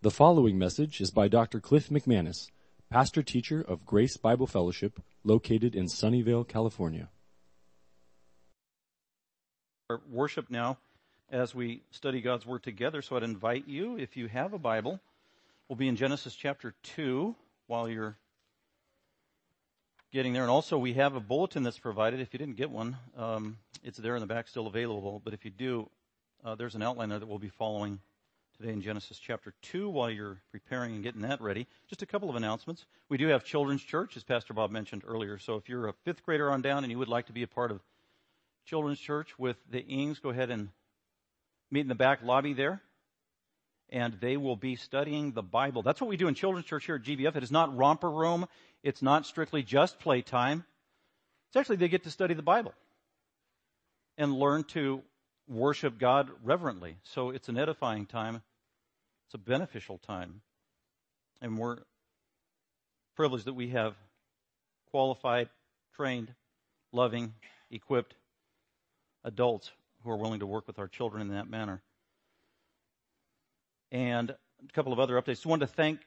The following message is by Dr. Cliff McManus, pastor teacher of Grace Bible Fellowship, located in Sunnyvale, California. Our worship now as we study God's Word together. So I'd invite you, if you have a Bible, we'll be in Genesis chapter 2 while you're getting there. And also, we have a bulletin that's provided. If you didn't get one, um, it's there in the back, still available. But if you do, uh, there's an outline there that we'll be following today in Genesis chapter 2 while you're preparing and getting that ready. Just a couple of announcements. We do have Children's Church, as Pastor Bob mentioned earlier. So if you're a fifth grader on down and you would like to be a part of Children's Church with the Ings, go ahead and meet in the back lobby there. And they will be studying the Bible. That's what we do in Children's Church here at GBF. It is not romper room. It's not strictly just playtime. It's actually they get to study the Bible and learn to worship God reverently. So it's an edifying time it's a beneficial time. And we're privileged that we have qualified, trained, loving, equipped adults who are willing to work with our children in that manner. And a couple of other updates. I wanted to thank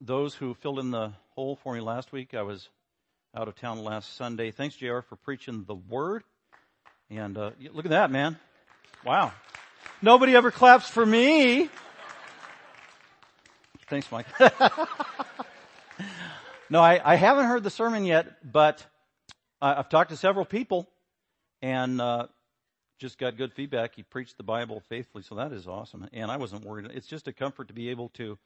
those who filled in the hole for me last week. I was out of town last Sunday. Thanks, JR, for preaching the word. And uh, look at that, man. Wow. Nobody ever claps for me. Thanks, Mike. no, I, I, haven't heard the sermon yet, but I've talked to several people and uh, just got good feedback. He preached the Bible faithfully, so that is awesome. And I wasn't worried. It's just a comfort to be able to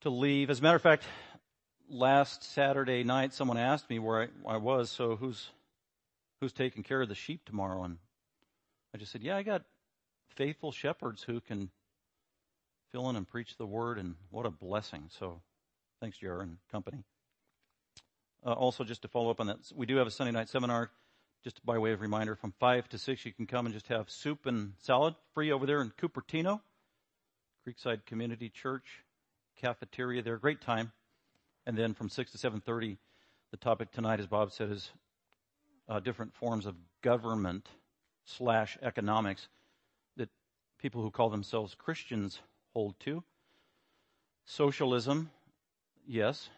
to leave. As a matter of fact, last Saturday night, someone asked me where I, I was. So who's who's taking care of the sheep tomorrow? And I just said, yeah, I got faithful shepherds who can fill in and preach the word, and what a blessing. So thanks, JR and company. Uh, also, just to follow up on that, we do have a Sunday night seminar, just by way of reminder, from 5 to 6. You can come and just have soup and salad free over there in Cupertino, Creekside Community Church cafeteria there. Great time. And then from 6 to 7.30, the topic tonight, as Bob said, is uh, different forms of government slash economics that people who call themselves Christians hold to. Socialism, yes,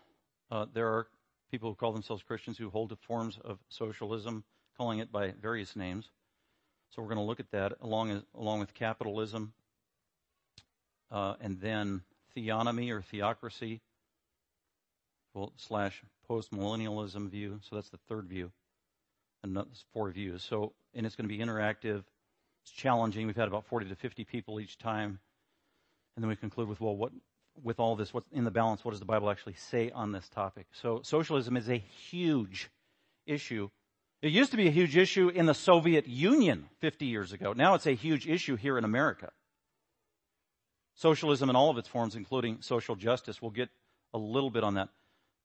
uh, there are people who call themselves Christians who hold to forms of socialism, calling it by various names. So we're going to look at that along along with capitalism, uh, and then theonomy or theocracy, well, slash postmillennialism view. So that's the third view, and that's four views. So and it's going to be interactive. It's challenging. We've had about 40 to 50 people each time and then we conclude with, well, what, with all this, what's in the balance, what does the Bible actually say on this topic? So socialism is a huge issue. It used to be a huge issue in the Soviet Union 50 years ago. Now it's a huge issue here in America. Socialism in all of its forms, including social justice. We'll get a little bit on that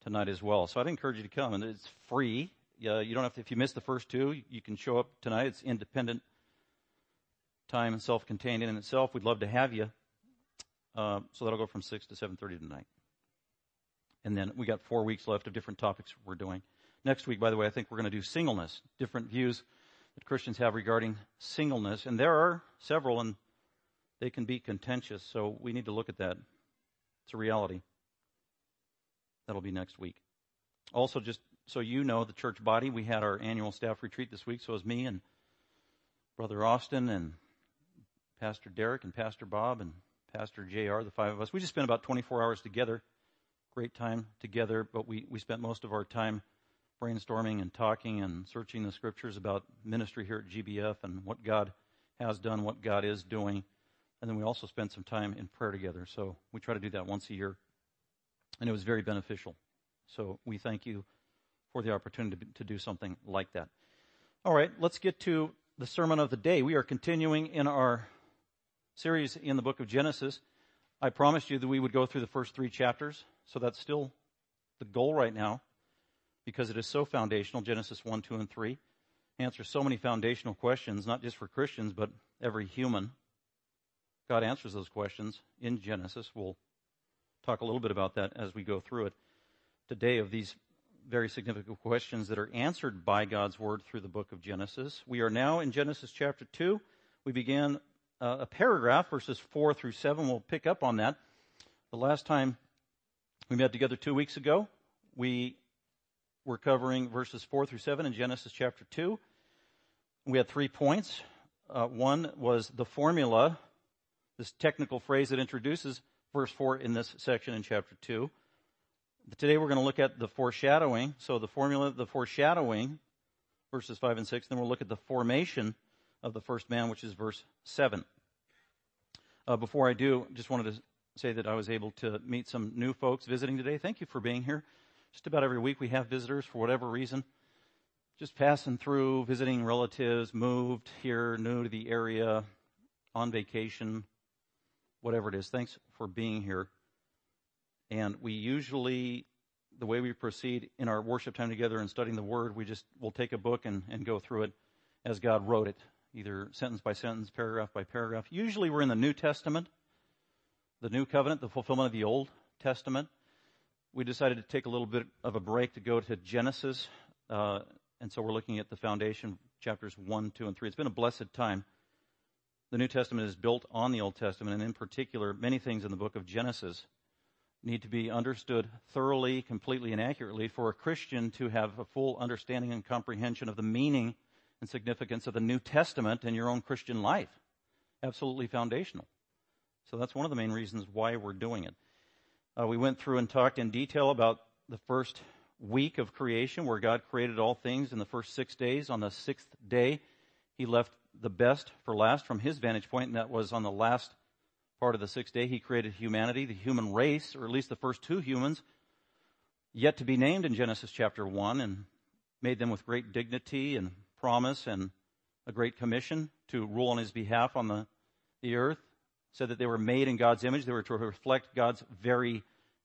tonight as well. So I'd encourage you to come, and it's free. Uh, you don't have to, if you miss the first two, you can show up tonight. It's independent time and self-contained in itself. We'd love to have you. Uh, so that'll go from 6 to 7.30 tonight. And then we got four weeks left of different topics we're doing. Next week, by the way, I think we're going to do singleness, different views that Christians have regarding singleness. And there are several, and they can be contentious, so we need to look at that. It's a reality. That'll be next week. Also, just so you know, the church body, we had our annual staff retreat this week, so it was me and Brother Austin and Pastor Derek and Pastor Bob and Pastor JR, the five of us. We just spent about 24 hours together. Great time together, but we, we spent most of our time brainstorming and talking and searching the scriptures about ministry here at GBF and what God has done, what God is doing. And then we also spent some time in prayer together. So we try to do that once a year. And it was very beneficial. So we thank you for the opportunity to, to do something like that. All right, let's get to the sermon of the day. We are continuing in our series in the book of Genesis. I promised you that we would go through the first three chapters, so that's still the goal right now because it is so foundational. Genesis 1, 2, and 3 answers so many foundational questions, not just for Christians, but every human. God answers those questions in Genesis. We'll talk a little bit about that as we go through it today of these very significant questions that are answered by God's Word through the book of Genesis. We are now in Genesis chapter 2. We began uh, a paragraph, verses 4 through 7. We'll pick up on that. The last time we met together two weeks ago, we were covering verses 4 through 7 in Genesis chapter 2. We had three points. Uh, one was the formula, this technical phrase that introduces verse 4 in this section in chapter 2. Today we're going to look at the foreshadowing. So the formula, the foreshadowing, verses 5 and 6. Then we'll look at the formation of the first man, which is verse 7. Uh, before I do, just wanted to say that I was able to meet some new folks visiting today. Thank you for being here. Just about every week we have visitors for whatever reason. Just passing through, visiting relatives, moved here, new to the area, on vacation, whatever it is. Thanks for being here. And we usually, the way we proceed in our worship time together and studying the Word, we just, we'll take a book and, and go through it as God wrote it, either sentence by sentence, paragraph by paragraph. Usually we're in the New Testament, the New Covenant, the fulfillment of the Old Testament. We decided to take a little bit of a break to go to Genesis, uh, and so we're looking at the foundation, chapters 1, 2, and 3. It's been a blessed time. The New Testament is built on the Old Testament, and in particular, many things in the book of Genesis need to be understood thoroughly, completely, and accurately for a Christian to have a full understanding and comprehension of the meaning and significance of the New Testament in your own Christian life. Absolutely foundational. So that's one of the main reasons why we're doing it. Uh, we went through and talked in detail about the first week of creation where God created all things in the first six days. On the sixth day, He left the best for last from His vantage point, and that was on the last part of the sixth day, he created humanity, the human race, or at least the first two humans, yet to be named in Genesis chapter 1, and made them with great dignity and promise and a great commission to rule on his behalf on the, the earth. Said that they were made in God's image. They were to reflect God's very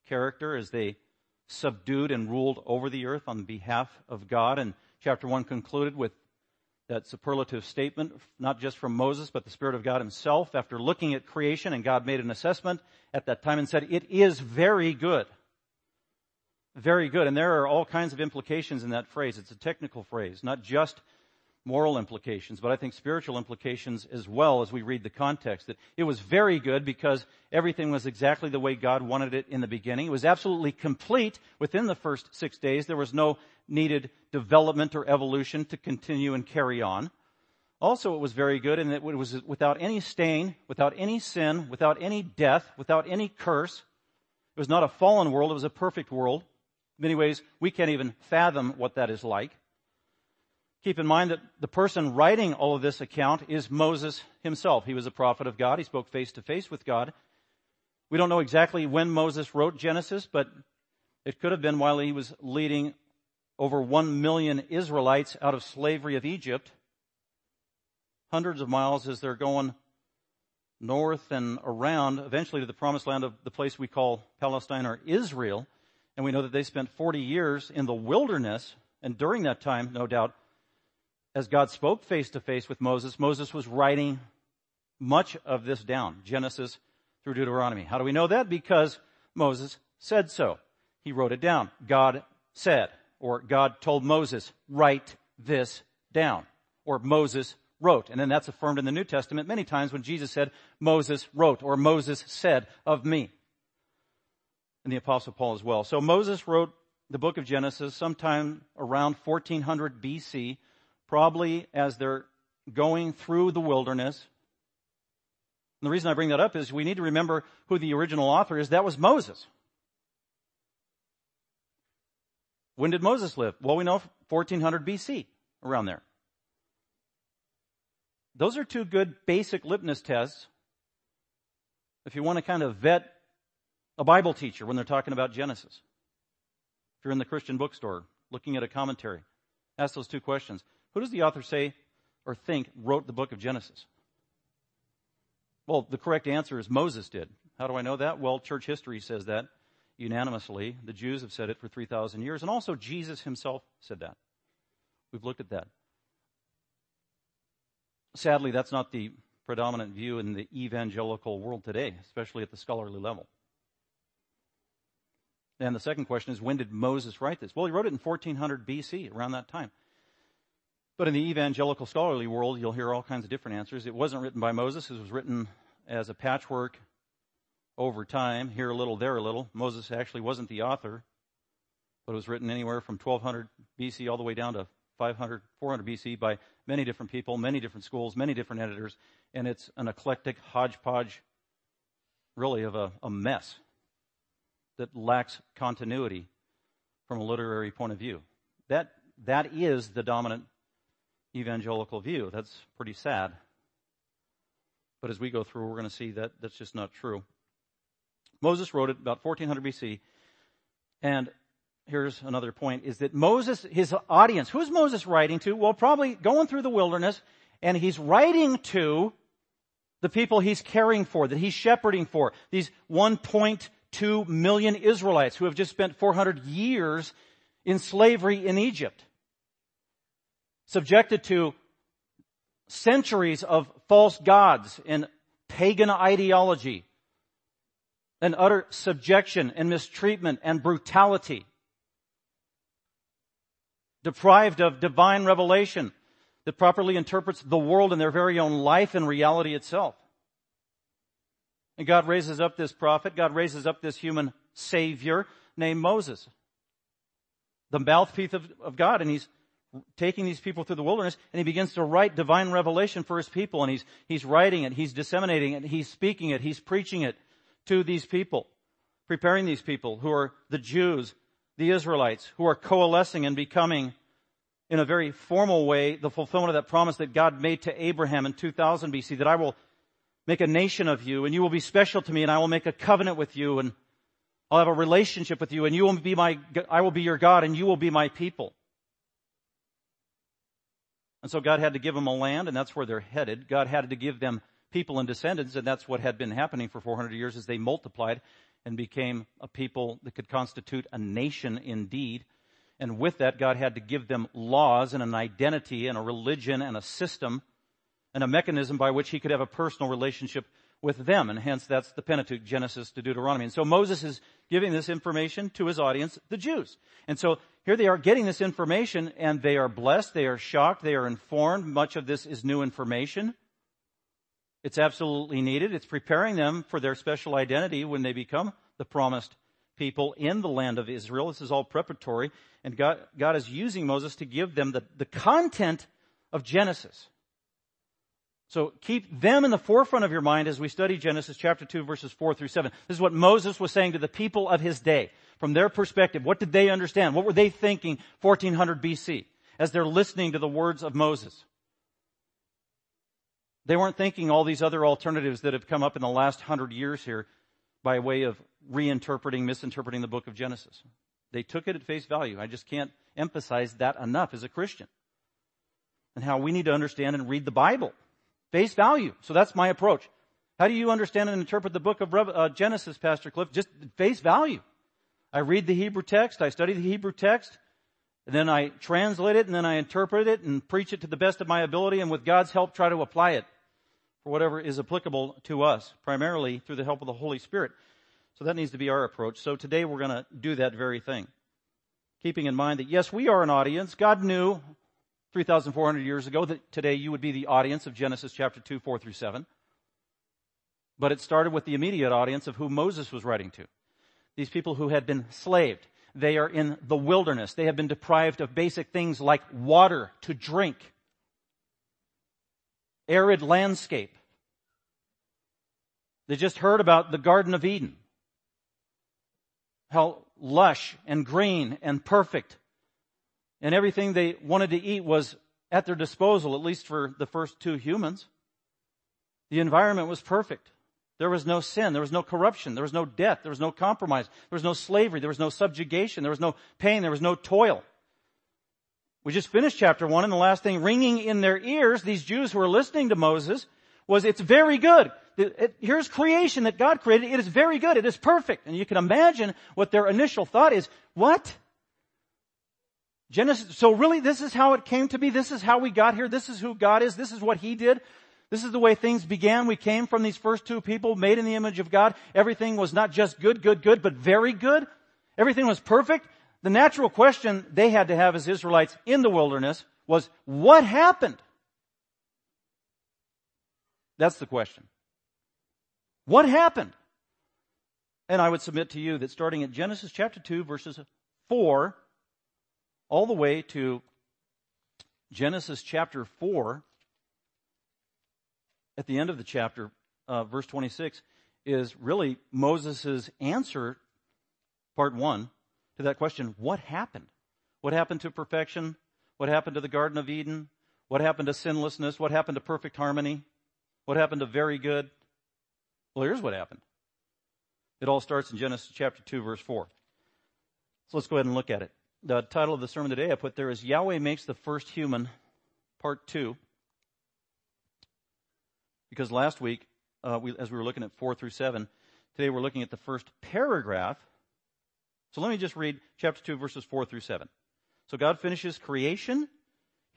character as they subdued and ruled over the earth on behalf of God. And chapter 1 concluded with that superlative statement, not just from Moses, but the Spirit of God himself after looking at creation and God made an assessment at that time and said, it is very good. Very good. And there are all kinds of implications in that phrase. It's a technical phrase, not just moral implications, but I think spiritual implications as well as we read the context. That it was very good because everything was exactly the way God wanted it in the beginning. It was absolutely complete within the first six days. There was no needed development or evolution to continue and carry on. Also, it was very good in that it was without any stain, without any sin, without any death, without any curse. It was not a fallen world, it was a perfect world. In many ways, we can't even fathom what that is like. Keep in mind that the person writing all of this account is Moses himself. He was a prophet of God. He spoke face to face with God. We don't know exactly when Moses wrote Genesis, but it could have been while he was leading over one million Israelites out of slavery of Egypt, hundreds of miles as they're going north and around, eventually to the promised land of the place we call Palestine or Israel. And we know that they spent 40 years in the wilderness. And during that time, no doubt, as God spoke face to face with Moses, Moses was writing much of this down, Genesis through Deuteronomy. How do we know that? Because Moses said so. He wrote it down. God said, or God told Moses, write this down, or Moses wrote. And then that's affirmed in the New Testament many times when Jesus said, Moses wrote, or Moses said of me. And the apostle Paul as well. So Moses wrote the book of Genesis sometime around 1400 BC probably as they're going through the wilderness. And the reason I bring that up is we need to remember who the original author is. That was Moses. When did Moses live? Well, we know 1400 BC, around there. Those are two good basic litmus tests if you want to kind of vet a Bible teacher when they're talking about Genesis. If you're in the Christian bookstore looking at a commentary, ask those two questions. Who does the author say or think wrote the book of Genesis? Well, the correct answer is Moses did. How do I know that? Well, church history says that unanimously. The Jews have said it for 3,000 years, and also Jesus himself said that. We've looked at that. Sadly, that's not the predominant view in the evangelical world today, especially at the scholarly level. And the second question is, when did Moses write this? Well, he wrote it in 1400 BC, around that time. But in the evangelical scholarly world, you'll hear all kinds of different answers. It wasn't written by Moses. It was written as a patchwork over time, here a little, there a little. Moses actually wasn't the author, but it was written anywhere from 1200 BC all the way down to 500, 400 BC by many different people, many different schools, many different editors, and it's an eclectic hodgepodge, really, of a, a mess that lacks continuity from a literary point of view. That, that is the dominant evangelical view. That's pretty sad. But as we go through, we're going to see that that's just not true. Moses wrote it about 1400 BC, and here's another point, is that Moses, his audience, who's Moses writing to? Well, probably going through the wilderness, and he's writing to the people he's caring for, that he's shepherding for, these 1.2 million Israelites who have just spent 400 years in slavery in Egypt, subjected to centuries of false gods and pagan ideology, and utter subjection and mistreatment and brutality deprived of divine revelation that properly interprets the world and their very own life and reality itself. And God raises up this prophet, God raises up this human savior named Moses, the mouthpiece of, of God, and he's taking these people through the wilderness and he begins to write divine revelation for his people and he's, he's writing it, he's disseminating it, he's speaking it, he's preaching it to these people, preparing these people who are the Jews the Israelites who are coalescing and becoming in a very formal way the fulfillment of that promise that God made to Abraham in 2000 BC that I will make a nation of you and you will be special to me and I will make a covenant with you and I'll have a relationship with you and you will be my, I will be your God and you will be my people. And so God had to give them a land and that's where they're headed. God had to give them people and descendants and that's what had been happening for 400 years as they multiplied and became a people that could constitute a nation indeed. And with that, God had to give them laws and an identity and a religion and a system and a mechanism by which he could have a personal relationship with them. And hence that's the Pentateuch, Genesis to Deuteronomy. And so Moses is giving this information to his audience, the Jews. And so here they are getting this information and they are blessed, they are shocked, they are informed. Much of this is new information. It's absolutely needed. It's preparing them for their special identity when they become the promised people in the land of Israel. This is all preparatory. And God, God is using Moses to give them the, the content of Genesis. So keep them in the forefront of your mind as we study Genesis chapter 2 verses 4 through 7. This is what Moses was saying to the people of his day. From their perspective, what did they understand? What were they thinking 1400 BC as they're listening to the words of Moses? They weren't thinking all these other alternatives that have come up in the last hundred years here by way of reinterpreting, misinterpreting the book of Genesis. They took it at face value. I just can't emphasize that enough as a Christian. And how we need to understand and read the Bible. Face value. So that's my approach. How do you understand and interpret the book of uh, Genesis, Pastor Cliff? Just face value. I read the Hebrew text, I study the Hebrew text, and then I translate it and then I interpret it and preach it to the best of my ability and with God's help try to apply it for whatever is applicable to us, primarily through the help of the Holy Spirit. So that needs to be our approach. So today we're going to do that very thing. Keeping in mind that yes, we are an audience. God knew 3,400 years ago that today you would be the audience of Genesis chapter 2, 4 through 7. But it started with the immediate audience of who Moses was writing to. These people who had been slaved. They are in the wilderness. They have been deprived of basic things like water to drink, arid landscape. They just heard about the Garden of Eden. How lush and green and perfect. And everything they wanted to eat was at their disposal, at least for the first two humans. The environment was perfect. There was no sin. There was no corruption. There was no death. There was no compromise. There was no slavery. There was no subjugation. There was no pain. There was no toil. We just finished chapter one and the last thing ringing in their ears, these Jews who were listening to Moses, was it's very good. here's creation that God created. It is very good. It is perfect. And you can imagine what their initial thought is. What? Genesis, so really this is how it came to be. This is how we got here. This is who God is. This is what He did. This is the way things began. We came from these first two people made in the image of God. Everything was not just good, good, good, but very good. Everything was perfect. The natural question they had to have as Israelites in the wilderness was what happened? That's the question. What happened? And I would submit to you that starting at Genesis chapter 2 verses 4 all the way to Genesis chapter 4 at the end of the chapter, uh, verse 26, is really Moses' answer, part one, to that question, what happened? What happened to perfection? What happened to the Garden of Eden? What happened to sinlessness? What happened to perfect harmony? What happened to very good? Well, here's what happened. It all starts in Genesis chapter 2 verse 4. So let's go ahead and look at it. The title of the sermon today I put there is Yahweh makes the first human, part 2. Because last week, uh, we, as we were looking at 4 through 7, today we're looking at the first paragraph. So let me just read chapter 2 verses 4 through 7. So God finishes creation.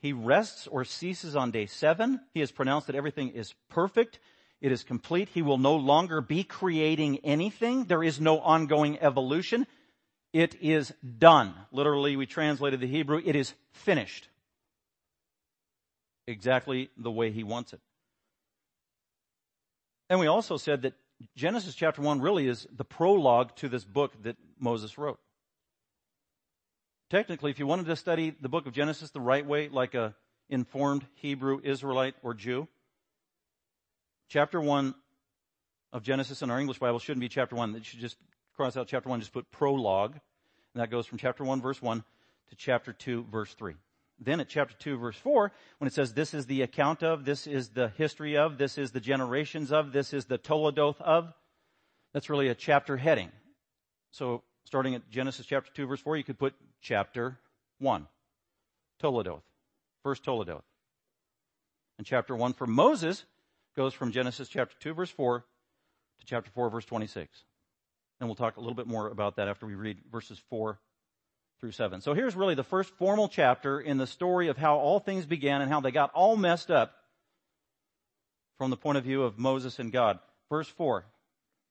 He rests or ceases on day 7. He has pronounced that everything is perfect. It is complete. He will no longer be creating anything. There is no ongoing evolution. It is done. Literally, we translated the Hebrew, it is finished. Exactly the way he wants it. And we also said that Genesis chapter 1 really is the prologue to this book that Moses wrote. Technically, if you wanted to study the book of Genesis the right way, like a informed Hebrew, Israelite, or Jew, chapter 1 of Genesis in our English Bible shouldn't be chapter 1. It should just cross out chapter 1, just put prologue. And that goes from chapter 1 verse 1 to chapter 2 verse 3. Then at chapter 2 verse 4, when it says this is the account of, this is the history of, this is the generations of, this is the Toledoth of, that's really a chapter heading. So starting at Genesis chapter 2 verse 4, you could put chapter 1. Toledoth. First Toledoth. And chapter 1 for Moses goes from Genesis chapter 2 verse 4 to chapter 4 verse 26. And we'll talk a little bit more about that after we read verses 4 through 7. So here's really the first formal chapter in the story of how all things began and how they got all messed up from the point of view of Moses and God. Verse 4,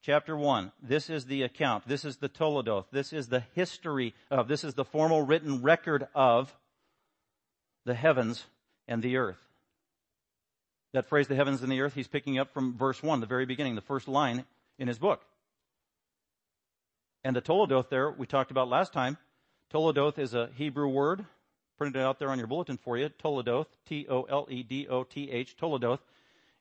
chapter 1. This is the account. This is the Toledoth. This is the history of, this is the formal written record of the heavens and the earth. That phrase, the heavens and the earth, he's picking up from verse 1, the very beginning, the first line in his book. And the Toledoth there, we talked about last time. Toledoth is a Hebrew word, printed it out there on your bulletin for you. Toledoth, T-O-L-E-D-O-T-H, Toledoth.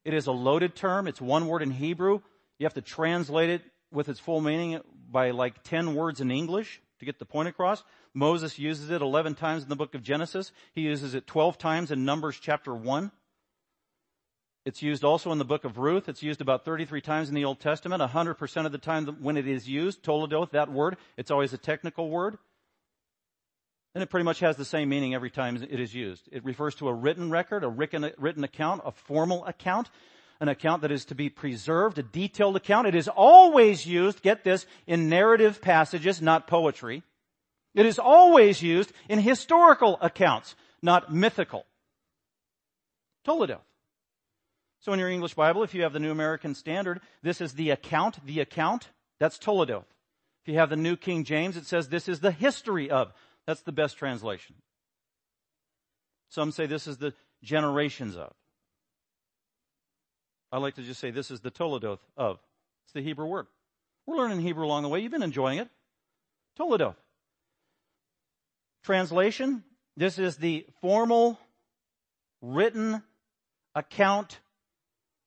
It is a loaded term. It's one word in Hebrew. You have to translate it with its full meaning by like 10 words in English to get the point across. Moses uses it 11 times in the book of Genesis. He uses it 12 times in Numbers chapter 1. It's used also in the book of Ruth. It's used about 33 times in the Old Testament. 100% of the time when it is used, Toledoth, that word, it's always a technical word. And it pretty much has the same meaning every time it is used. It refers to a written record, a written account, a formal account, an account that is to be preserved, a detailed account. It is always used, get this, in narrative passages, not poetry. It is always used in historical accounts, not mythical. Toledoth. So in your English Bible, if you have the New American Standard, this is the account, the account, that's Toledoth. If you have the New King James, it says this is the history of. That's the best translation. Some say this is the generations of. I like to just say this is the Toledoth of. It's the Hebrew word. We're learning Hebrew along the way. You've been enjoying it. Toledoth. Translation. This is the formal written account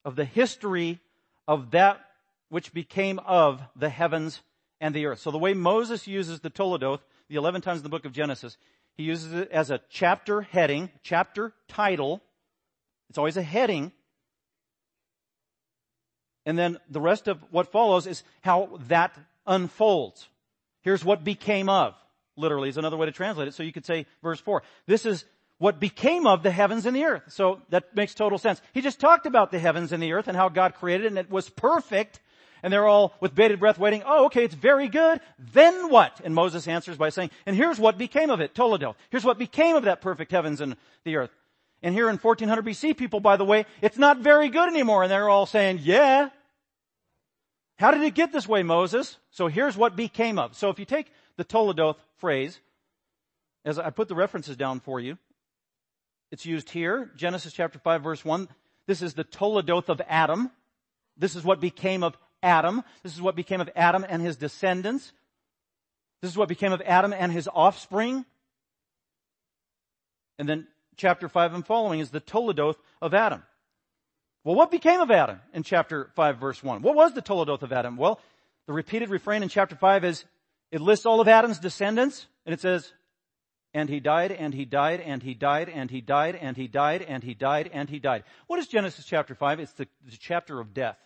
of the history of that which became of the heavens and the earth. So the way Moses uses the Toledoth, the 11 times in the book of Genesis, he uses it as a chapter heading, chapter title. It's always a heading. And then the rest of what follows is how that unfolds. Here's what became of, literally is another way to translate it. So you could say verse 4. This is what became of the heavens and the earth. So that makes total sense. He just talked about the heavens and the earth and how God created it and it was perfect. And they're all with bated breath waiting. Oh, okay, it's very good. Then what? And Moses answers by saying, and here's what became of it, Toledoth. Here's what became of that perfect heavens and the earth. And here in 1400 BC, people, by the way, it's not very good anymore. And they're all saying, yeah. How did it get this way, Moses? So here's what became of. So if you take the Toledoth phrase, as I put the references down for you, It's used here, Genesis chapter 5 verse 1. This is the Toledoth of Adam. This is what became of Adam. This is what became of Adam and his descendants. This is what became of Adam and his offspring. And then chapter 5 and following is the Toledoth of Adam. Well, what became of Adam in chapter 5 verse 1? What was the Toledoth of Adam? Well, the repeated refrain in chapter 5 is, it lists all of Adam's descendants, and it says, and he died, and he died, and he died, and he died, and he died, and he died, and he died. What is Genesis chapter 5? It's the, the chapter of death.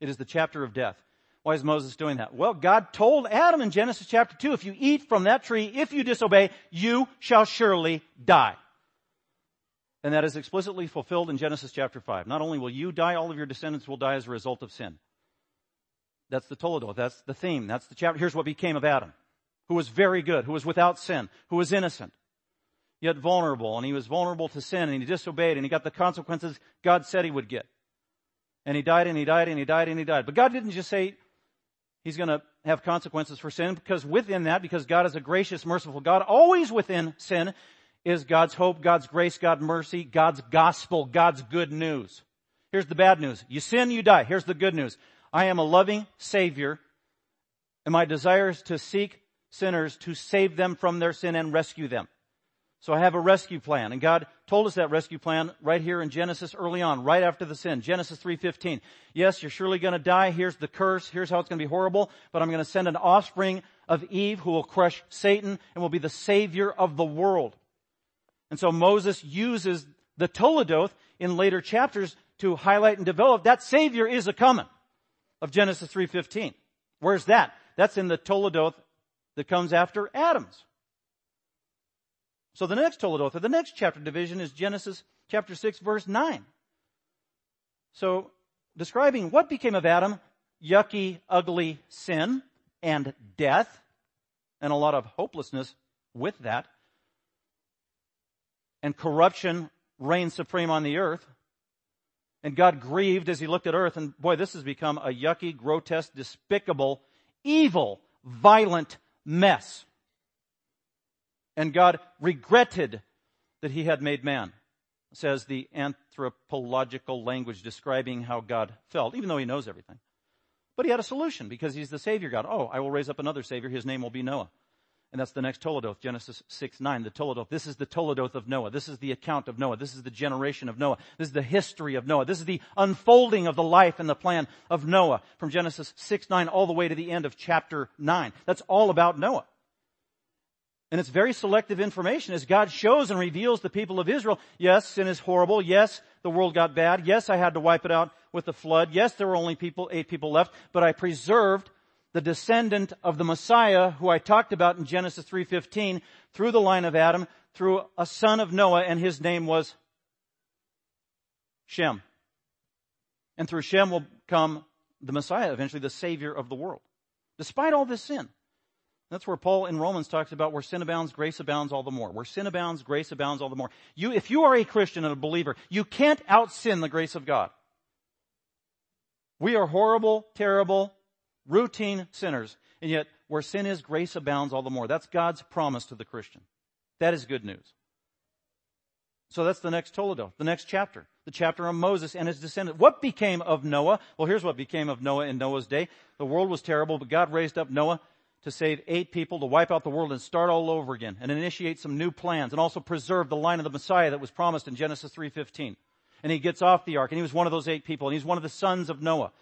It is the chapter of death. Why is Moses doing that? Well, God told Adam in Genesis chapter 2, if you eat from that tree, if you disobey, you shall surely die. And that is explicitly fulfilled in Genesis chapter 5. Not only will you die, all of your descendants will die as a result of sin. That's the Toledoth. That's the theme. That's the chapter. Here's what became of Adam, who was very good, who was without sin, who was innocent, yet vulnerable. And he was vulnerable to sin and he disobeyed and he got the consequences God said he would get. And he died and he died and he died and he died. But God didn't just say, he's going to have consequences for sin because within that, because God is a gracious, merciful God, always within sin is God's hope, God's grace, God's mercy, God's gospel, God's good news. Here's the bad news. You sin, you die. Here's the good news. I am a loving Savior and my desire is to seek sinners to save them from their sin and rescue them. So I have a rescue plan and God told us that rescue plan right here in Genesis early on, right after the sin. Genesis 3.15. Yes, you're surely gonna die. Here's the curse. Here's how it's gonna be horrible. But I'm gonna send an offspring of Eve who will crush Satan and will be the savior of the world. And so Moses uses the Toledoth in later chapters to highlight and develop that savior is a coming of Genesis 3.15. Where's that? That's in the Toledoth that comes after Adam's. So the next Toledoth, or the next chapter division is Genesis chapter 6 verse 9. So describing what became of Adam, yucky, ugly sin and death, and a lot of hopelessness with that. And corruption reigned supreme on the earth. And God grieved as he looked at earth and boy, this has become a yucky, grotesque, despicable, evil, violent mess and God regretted that he had made man, says the anthropological language describing how God felt, even though he knows everything. But he had a solution because he's the Savior God. Oh, I will raise up another Savior. His name will be Noah. And that's the next Toledoth, Genesis 6, 9, the Toledoth. This is the Toledoth of Noah. This is the account of Noah. This is the generation of Noah. This is the history of Noah. This is the unfolding of the life and the plan of Noah from Genesis 6, 9 all the way to the end of chapter 9. That's all about Noah. And it's very selective information as God shows and reveals the people of Israel. Yes, sin is horrible. Yes, the world got bad. Yes, I had to wipe it out with the flood. Yes, there were only people, eight people left, but I preserved the descendant of the Messiah who I talked about in Genesis 3.15 through the line of Adam, through a son of Noah, and his name was Shem. And through Shem will come the Messiah, eventually the Savior of the world. Despite all this sin. That's where Paul in Romans talks about where sin abounds, grace abounds all the more. Where sin abounds, grace abounds all the more. You, if you are a Christian and a believer, you can't out sin the grace of God. We are horrible, terrible, routine sinners. And yet, where sin is, grace abounds all the more. That's God's promise to the Christian. That is good news. So that's the next Toledoth, the next chapter, the chapter on Moses and his descendants. What became of Noah? Well, here's what became of Noah in Noah's day. The world was terrible, but God raised up Noah to save eight people, to wipe out the world and start all over again and initiate some new plans and also preserve the line of the Messiah that was promised in Genesis 3.15. And he gets off the ark and he was one of those eight people and he's one of the sons of Noah.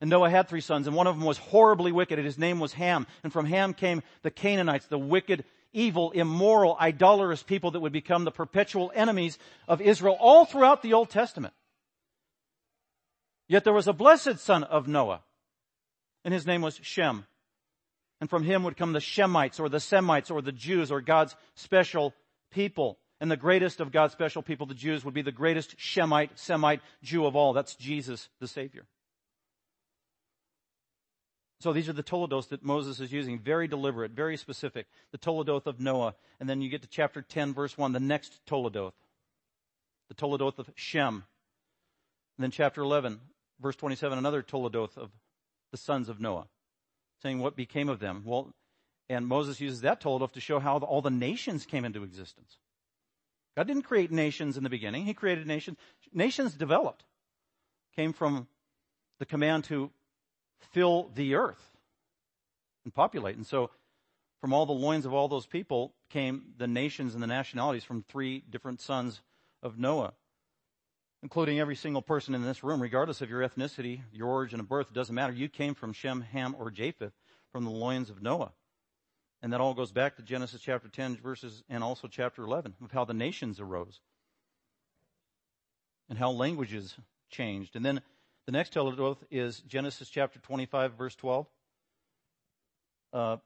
And Noah had three sons and one of them was horribly wicked and his name was Ham. And from Ham came the Canaanites, the wicked, evil, immoral, idolatrous people that would become the perpetual enemies of Israel all throughout the Old Testament. Yet there was a blessed son of Noah and his name was Shem. And from him would come the Shemites or the Semites or the Jews or God's special people. And the greatest of God's special people, the Jews, would be the greatest Shemite, Semite Jew of all. That's Jesus, the Savior. So these are the Toledoths that Moses is using. Very deliberate, very specific. The Toledoth of Noah. And then you get to chapter 10, verse 1, the next Toledoth. The Toledoth of Shem. And then chapter 11, verse 27, another Toledoth of the sons of Noah saying what became of them. Well, and Moses uses that Toledoth to show how all the nations came into existence. God didn't create nations in the beginning. He created nations. Nations developed. Came from the command to fill the earth and populate. And so from all the loins of all those people came the nations and the nationalities from three different sons of Noah, including every single person in this room, regardless of your ethnicity, your origin of birth, it doesn't matter. You came from Shem, Ham, or Japheth, from the loins of Noah. And that all goes back to Genesis chapter 10 verses and also chapter 11 of how the nations arose and how languages changed. And then the next Toledoth is Genesis chapter 25 verse 12. Uh,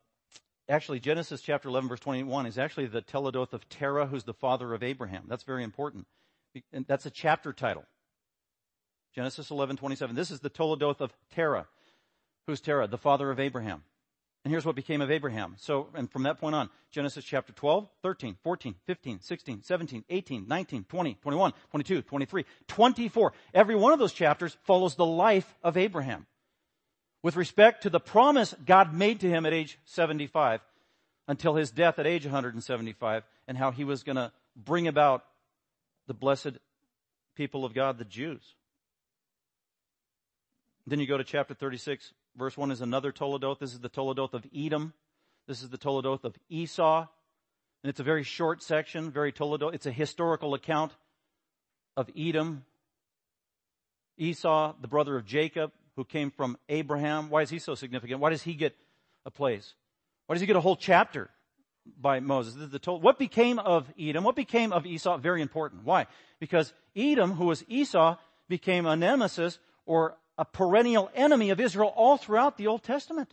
actually, Genesis chapter 11 verse 21 is actually the Toledoth of Terah, who's the father of Abraham. That's very important. And that's a chapter title. Genesis 11, 27. This is the Toledoth of Terah. Who's Terah? The father of Abraham. And here's what became of Abraham. So, and from that point on, Genesis chapter 12, 13, 14, 15, 16, 17, 18, 19, 20, 21, 22, 23, 24. Every one of those chapters follows the life of Abraham. With respect to the promise God made to him at age 75 until his death at age 175 and how he was going to bring about the blessed people of God, the Jews. Then you go to chapter 36, Verse 1 is another Toledoth. This is the Toledoth of Edom. This is the Toledoth of Esau. And it's a very short section, very Toledoth. It's a historical account of Edom. Esau, the brother of Jacob, who came from Abraham. Why is he so significant? Why does he get a place? Why does he get a whole chapter by Moses? This is the Tol- what became of Edom? What became of Esau? Very important. Why? Because Edom, who was Esau, became a nemesis or a perennial enemy of Israel all throughout the Old Testament.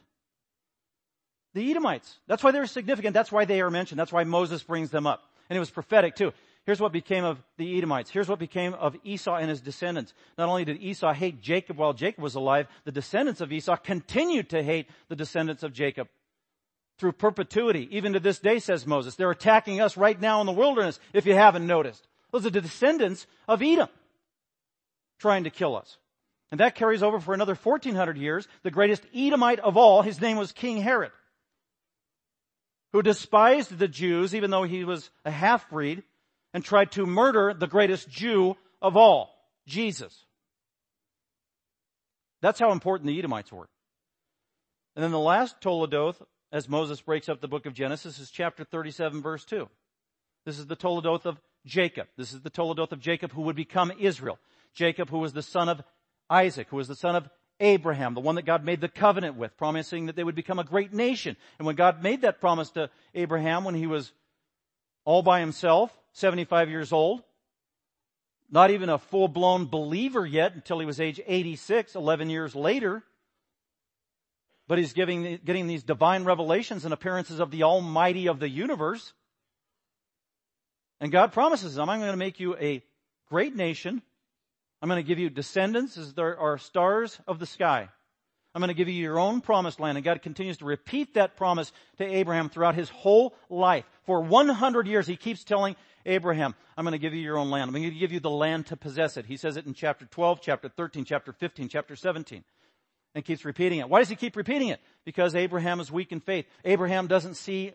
The Edomites. That's why they're significant. That's why they are mentioned. That's why Moses brings them up. And it was prophetic too. Here's what became of the Edomites. Here's what became of Esau and his descendants. Not only did Esau hate Jacob while Jacob was alive, the descendants of Esau continued to hate the descendants of Jacob through perpetuity. Even to this day, says Moses. They're attacking us right now in the wilderness, if you haven't noticed. Those are the descendants of Edom trying to kill us. And that carries over for another 1400 years. The greatest Edomite of all, his name was King Herod, who despised the Jews even though he was a half-breed and tried to murder the greatest Jew of all, Jesus. That's how important the Edomites were. And then the last Toledoth, as Moses breaks up the book of Genesis, is chapter 37 verse 2. This is the Toledoth of Jacob. This is the Toledoth of Jacob who would become Israel. Jacob who was the son of Isaac, who was the son of Abraham, the one that God made the covenant with, promising that they would become a great nation. And when God made that promise to Abraham when he was all by himself, 75 years old, not even a full-blown believer yet until he was age 86, 11 years later, but he's giving, getting these divine revelations and appearances of the Almighty of the universe. And God promises him, I'm going to make you a great nation I'm going to give you descendants as there are stars of the sky. I'm going to give you your own promised land. And God continues to repeat that promise to Abraham throughout his whole life. For 100 years, he keeps telling Abraham, I'm going to give you your own land. I'm going to give you the land to possess it. He says it in chapter 12, chapter 13, chapter 15, chapter 17. And keeps repeating it. Why does he keep repeating it? Because Abraham is weak in faith. Abraham doesn't see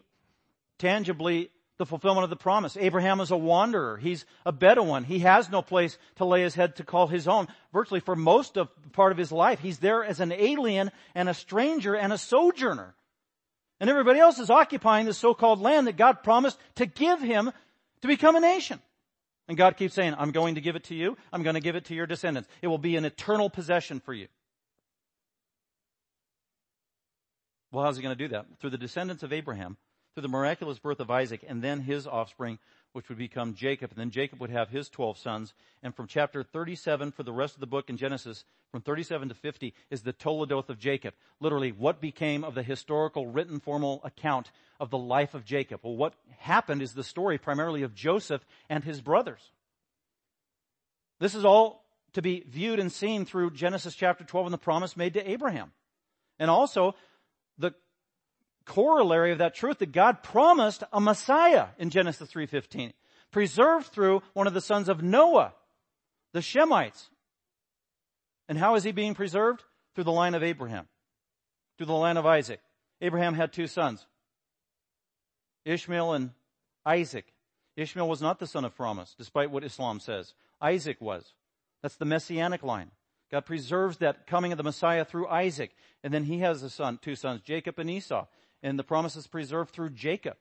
tangibly the fulfillment of the promise. Abraham is a wanderer. He's a Bedouin. He has no place to lay his head to call his own. Virtually for most of part of his life, he's there as an alien and a stranger and a sojourner. And everybody else is occupying the so-called land that God promised to give him to become a nation. And God keeps saying, I'm going to give it to you. I'm going to give it to your descendants. It will be an eternal possession for you. Well, how's he going to do that? Through the descendants of Abraham, through the miraculous birth of Isaac and then his offspring, which would become Jacob. And then Jacob would have his 12 sons. And from chapter 37 for the rest of the book in Genesis, from 37 to 50 is the Toledoth of Jacob. Literally, what became of the historical written formal account of the life of Jacob? Well, what happened is the story primarily of Joseph and his brothers. This is all to be viewed and seen through Genesis chapter 12 and the promise made to Abraham. And also the corollary of that truth that God promised a Messiah in Genesis 3.15, preserved through one of the sons of Noah, the Shemites. And how is he being preserved? Through the line of Abraham, through the line of Isaac. Abraham had two sons, Ishmael and Isaac. Ishmael was not the son of promise, despite what Islam says. Isaac was. That's the messianic line. God preserves that coming of the Messiah through Isaac. And then he has a son, two sons, Jacob and Esau. And the promise is preserved through Jacob.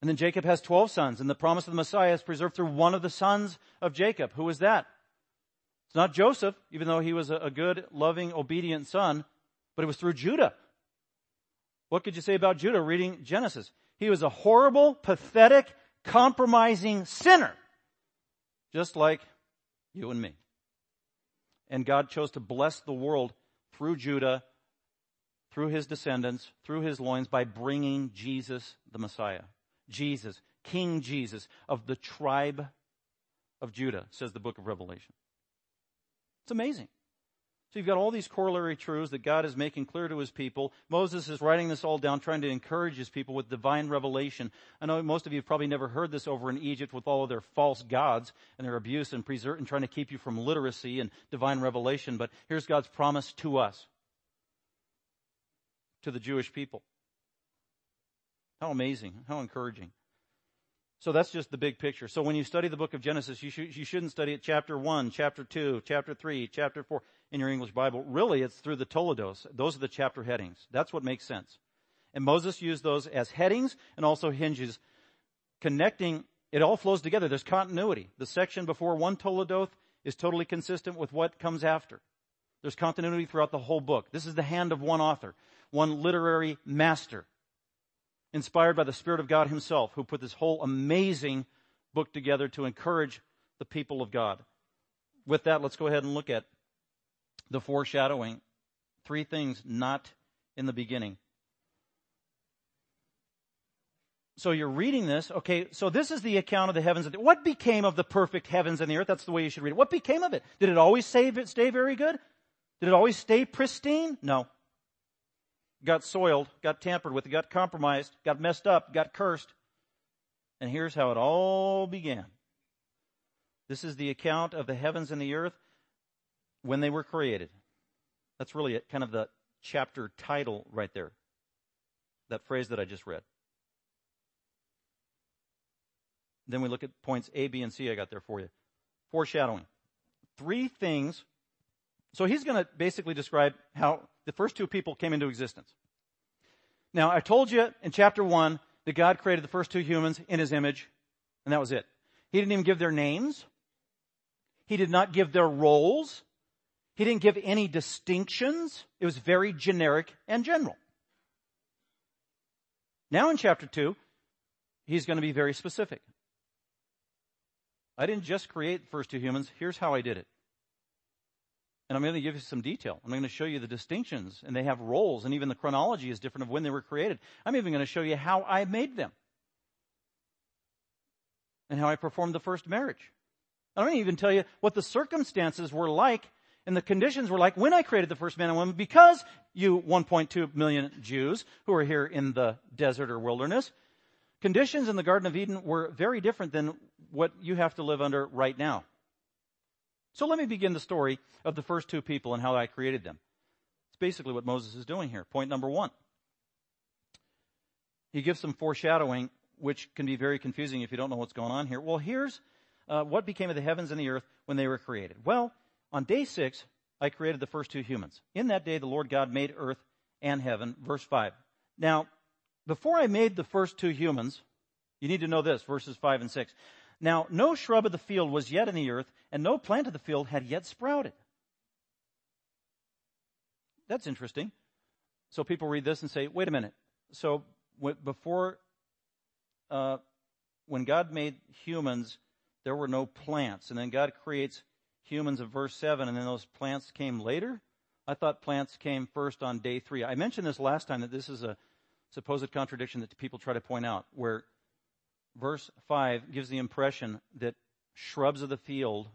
And then Jacob has 12 sons, and the promise of the Messiah is preserved through one of the sons of Jacob. Who is that? It's not Joseph, even though he was a good, loving, obedient son, but it was through Judah. What could you say about Judah reading Genesis? He was a horrible, pathetic, compromising sinner. Just like you and me. And God chose to bless the world through Judah, through his descendants, through his loins by bringing Jesus the Messiah. Jesus, King Jesus of the tribe of Judah, says the book of Revelation. It's amazing. So you've got all these corollary truths that God is making clear to his people. Moses is writing this all down, trying to encourage his people with divine revelation. I know most of you have probably never heard this over in Egypt with all of their false gods and their abuse and preserve and trying to keep you from literacy and divine revelation. But here's God's promise to us, to the Jewish people. How amazing. How encouraging. So that's just the big picture. So when you study the book of Genesis, you, sh- you shouldn't study it chapter 1, chapter 2, chapter 3, chapter 4 in your English Bible. Really, it's through the Toledoth. Those are the chapter headings. That's what makes sense. And Moses used those as headings and also hinges connecting. It all flows together. There's continuity. The section before one Toledoth is totally consistent with what comes after. There's continuity throughout the whole book. This is the hand of one author, one literary master inspired by the Spirit of God Himself, who put this whole amazing book together to encourage the people of God. With that, let's go ahead and look at the foreshadowing. Three things not in the beginning. So you're reading this, okay, so this is the account of the heavens and the, what became of the perfect heavens and the earth? That's the way you should read it. What became of it? Did it always stay, stay very good? Did it always stay pristine? No got soiled, got tampered with, got compromised, got messed up, got cursed. And here's how it all began. This is the account of the heavens and the earth when they were created. That's really it, kind of the chapter title right there. That phrase that I just read. Then we look at points A, B, and C I got there for you. Foreshadowing. Three things. So he's going to basically describe how the first two people came into existence. Now, I told you in chapter one that God created the first two humans in his image, and that was it. He didn't even give their names. He did not give their roles. He didn't give any distinctions. It was very generic and general. Now in chapter two, he's going to be very specific. I didn't just create the first two humans. Here's how I did it. And I'm going to give you some detail. I'm going to show you the distinctions, and they have roles, and even the chronology is different of when they were created. I'm even going to show you how I made them and how I performed the first marriage. I'm going to even tell you what the circumstances were like and the conditions were like when I created the first man and woman because you 1.2 million Jews who are here in the desert or wilderness, conditions in the Garden of Eden were very different than what you have to live under right now. So let me begin the story of the first two people and how I created them. It's basically what Moses is doing here. Point number one. He gives some foreshadowing, which can be very confusing if you don't know what's going on here. Well, here's uh, what became of the heavens and the earth when they were created. Well, on day six, I created the first two humans. In that day, the Lord God made earth and heaven. Verse five. Now, before I made the first two humans, you need to know this, verses five and six. Now, no shrub of the field was yet in the earth, and no plant of the field had yet sprouted. That's interesting. So people read this and say, wait a minute. So before, uh, when God made humans, there were no plants. And then God creates humans of verse 7, and then those plants came later? I thought plants came first on day three. I mentioned this last time that this is a supposed contradiction that people try to point out, where verse 5 gives the impression that shrubs of the field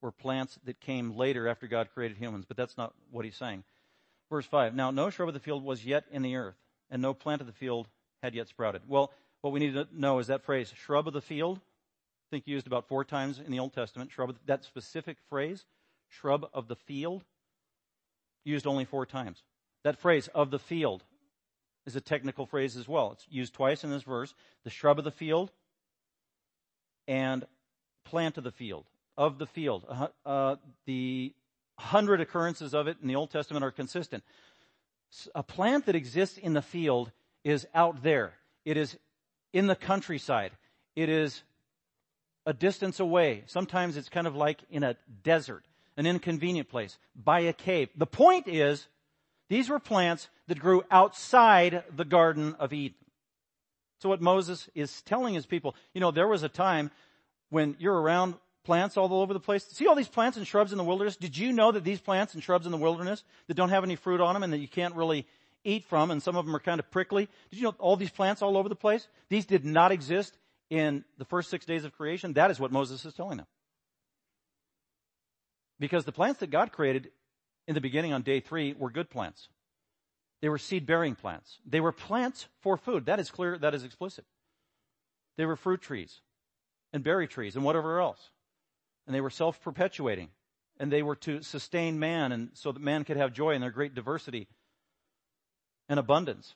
were plants that came later after God created humans, but that's not what he's saying. Verse 5 Now, no shrub of the field was yet in the earth, and no plant of the field had yet sprouted. Well, what we need to know is that phrase, shrub of the field, I think used about four times in the Old Testament. Shrub, of, that specific phrase, shrub of the field, used only four times. That phrase, of the field, is a technical phrase as well. It's used twice in this verse. The shrub of the field and plant of the field, of the field. Uh, uh, the hundred occurrences of it in the Old Testament are consistent. A plant that exists in the field is out there. It is in the countryside. It is a distance away. Sometimes it's kind of like in a desert, an inconvenient place, by a cave. The point is, these were plants that grew outside the Garden of Eden. So what Moses is telling his people, you know, there was a time when you're around plants all over the place. See all these plants and shrubs in the wilderness? Did you know that these plants and shrubs in the wilderness that don't have any fruit on them and that you can't really eat from and some of them are kind of prickly? Did you know all these plants all over the place? These did not exist in the first six days of creation. That is what Moses is telling them. Because the plants that God created in the beginning on day three were good plants. They were seed bearing plants. They were plants for food. That is clear. That is explicit. They were fruit trees and berry trees and whatever else. And they were self perpetuating. And they were to sustain man and so that man could have joy in their great diversity and abundance.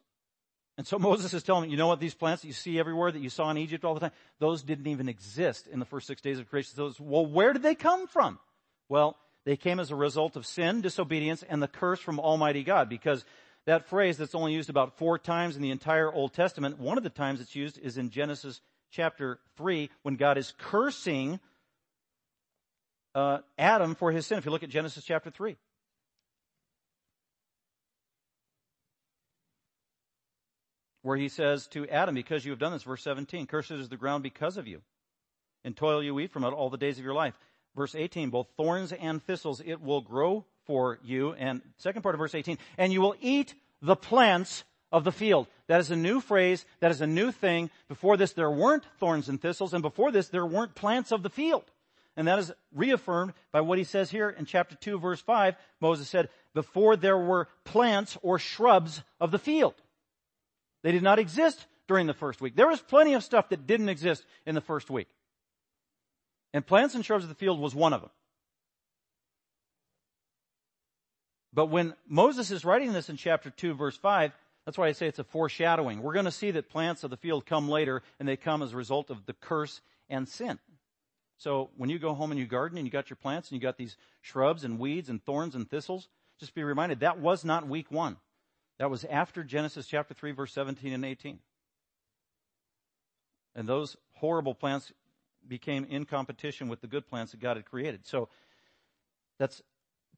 And so Moses is telling me, you know what, these plants that you see everywhere that you saw in Egypt all the time, those didn't even exist in the first six days of creation. Those, well, where did they come from? Well, they came as a result of sin, disobedience, and the curse from Almighty God. Because that phrase that's only used about four times in the entire Old Testament, one of the times it's used is in Genesis chapter 3 when God is cursing uh, Adam for his sin. If you look at Genesis chapter 3. where he says to Adam, because you have done this, verse 17, cursed is the ground because of you. And toil you eat from it all the days of your life. Verse 18, both thorns and thistles it will grow for you. And second part of verse 18, and you will eat the plants of the field. That is a new phrase. That is a new thing. Before this, there weren't thorns and thistles. And before this, there weren't plants of the field. And that is reaffirmed by what he says here in chapter 2 verse 5. Moses said, before there were plants or shrubs of the field. They did not exist during the first week. There was plenty of stuff that didn't exist in the first week. And plants and shrubs of the field was one of them. But when Moses is writing this in chapter 2 verse 5, that's why I say it's a foreshadowing. We're going to see that plants of the field come later and they come as a result of the curse and sin. So when you go home and you garden and you got your plants and you got these shrubs and weeds and thorns and thistles, just be reminded that was not week one. That was after Genesis chapter 3 verse 17 and 18. And those horrible plants became in competition with the good plants that God had created. So that's